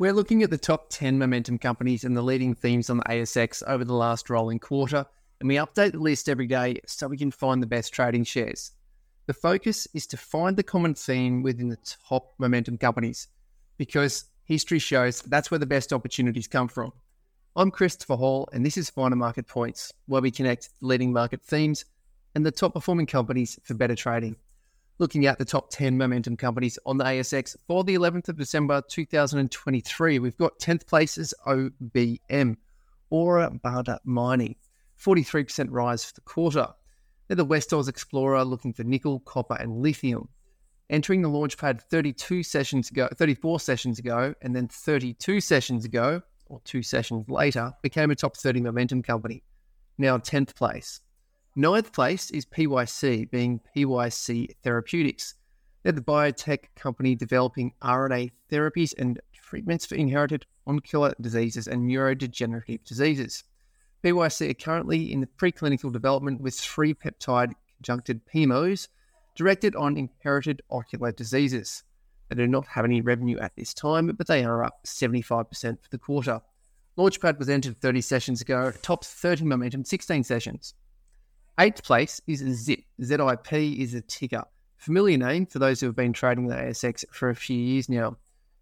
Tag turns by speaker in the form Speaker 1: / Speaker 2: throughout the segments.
Speaker 1: We're looking at the top 10 momentum companies and the leading themes on the ASX over the last rolling quarter, and we update the list every day so we can find the best trading shares. The focus is to find the common theme within the top momentum companies because history shows that's where the best opportunities come from. I'm Christopher Hall, and this is Finer Market Points, where we connect leading market themes and the top performing companies for better trading looking at the top 10 momentum companies on the ASX for the 11th of December 2023. We've got 10th place is OBM, Ora Banda Mining, 43% rise for the quarter. They're the Westors Explorer looking for nickel, copper, and lithium. Entering the launchpad 32 sessions ago, 34 sessions ago, and then 32 sessions ago, or two sessions later, became a top 30 momentum company. Now 10th place. Ninth place is PYC, being PYC Therapeutics. They're the biotech company developing RNA therapies and treatments for inherited ocular diseases and neurodegenerative diseases. PYC are currently in the preclinical development with three peptide conjugated PMOs directed on inherited ocular diseases. They do not have any revenue at this time, but they are up 75% for the quarter. Launchpad was entered 30 sessions ago, top 30 momentum, 16 sessions. Eighth place is Zip. ZIP is a ticker. Familiar name for those who have been trading the ASX for a few years now.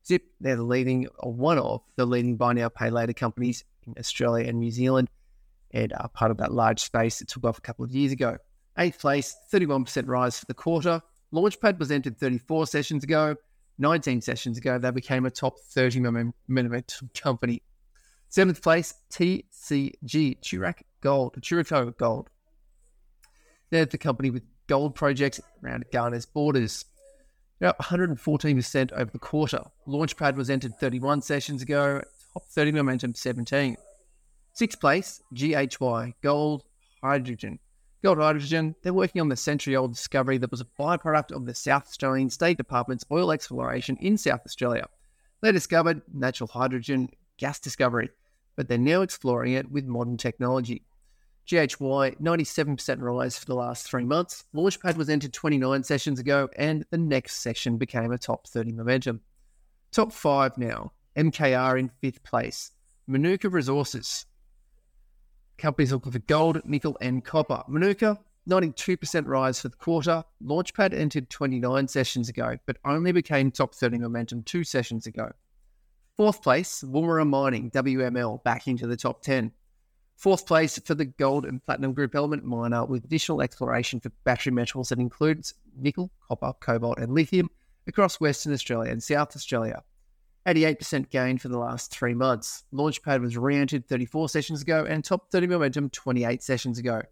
Speaker 1: Zip, they're the leading, or one of the leading buy now, pay later companies in Australia and New Zealand, and are part of that large space that took off a couple of years ago. Eighth place, 31% rise for the quarter. Launchpad was entered 34 sessions ago. 19 sessions ago, they became a top 30 momentum company. Seventh place, TCG, Turaco Gold, Turaco Gold. They're the company with gold projects around Ghana's borders. They're up 114% over the quarter. Launchpad was entered 31 sessions ago, top 30 momentum 17. Sixth place, GHY, Gold Hydrogen. Gold Hydrogen, they're working on the century old discovery that was a byproduct of the South Australian State Department's oil exploration in South Australia. They discovered natural hydrogen gas discovery, but they're now exploring it with modern technology. GHY, 97% rise for the last three months. Launchpad was entered 29 sessions ago, and the next session became a top 30 momentum. Top five now. MKR in fifth place. Manuka Resources. Companies looking for gold, nickel, and copper. Manuka, 92% rise for the quarter. Launchpad entered 29 sessions ago, but only became top 30 momentum two sessions ago. Fourth place, Woomera Mining, WML, back into the top 10. Fourth place for the gold and platinum group element miner with additional exploration for battery metals that includes nickel, copper, cobalt, and lithium across Western Australia and South Australia. 88% gain for the last three months. Launchpad was re entered 34 sessions ago and top 30 momentum 28 sessions ago.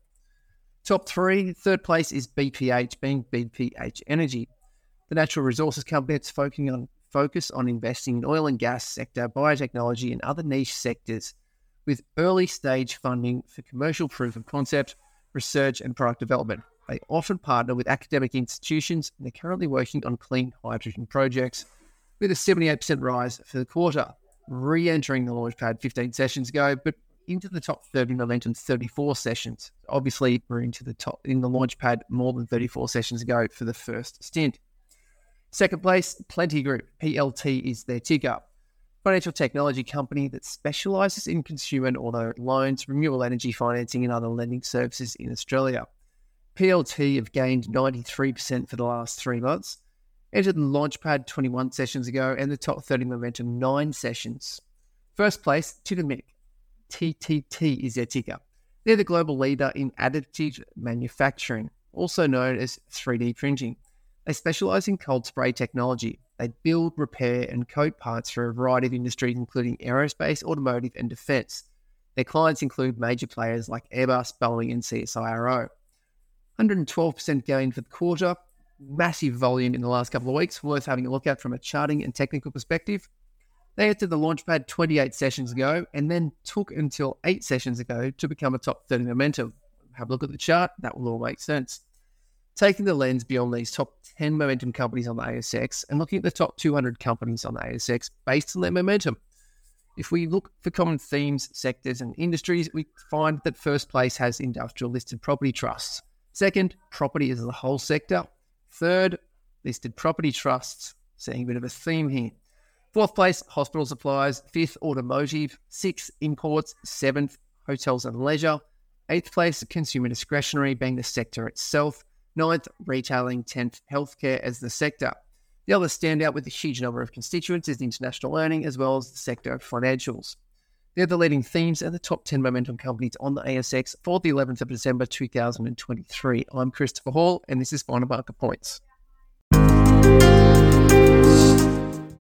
Speaker 1: Top three, third place is BPH, being BPH Energy, the natural resources company that's focusing on, focus on investing in oil and gas sector, biotechnology, and other niche sectors with early stage funding for commercial proof of concept, research, and product development. They often partner with academic institutions and they're currently working on clean hydrogen projects with a 78% rise for the quarter, re entering the launchpad 15 sessions ago, but into the top 30 momentum 34 sessions. Obviously, we're into the top in the launchpad more than 34 sessions ago for the first stint. Second place, Plenti Group, PLT is their ticker financial technology company that specializes in consumer and auto loans, renewable energy financing, and other lending services in Australia. PLT have gained 93% for the last three months, entered the Launchpad 21 sessions ago, and the top 30 momentum nine sessions. First place, Titomic. TTT is their ticker. They're the global leader in additive manufacturing, also known as 3D printing. They specialize in cold spray technology, they build, repair, and coat parts for a variety of industries, including aerospace, automotive, and defense. Their clients include major players like Airbus, Boeing, and CSIRO. 112% gain for the quarter, massive volume in the last couple of weeks, worth having a look at from a charting and technical perspective. They entered the launchpad 28 sessions ago and then took until eight sessions ago to become a top 30 momentum. Have a look at the chart, that will all make sense taking the lens beyond these top 10 momentum companies on the ASX and looking at the top 200 companies on the ASX based on their momentum. If we look for common themes, sectors, and industries, we find that first place has industrial listed property trusts. Second, property as a whole sector. Third, listed property trusts, seeing a bit of a theme here. Fourth place, hospital supplies. Fifth, automotive. Sixth, imports. Seventh, hotels and leisure. Eighth place, consumer discretionary, being the sector itself. Ninth, retailing. Tenth, healthcare as the sector. The other standout with a huge number of constituents is international learning, as well as the sector of financials. They're the leading themes and the top 10 momentum companies on the ASX for the 11th of December 2023. I'm Christopher Hall, and this is Finer Market Points.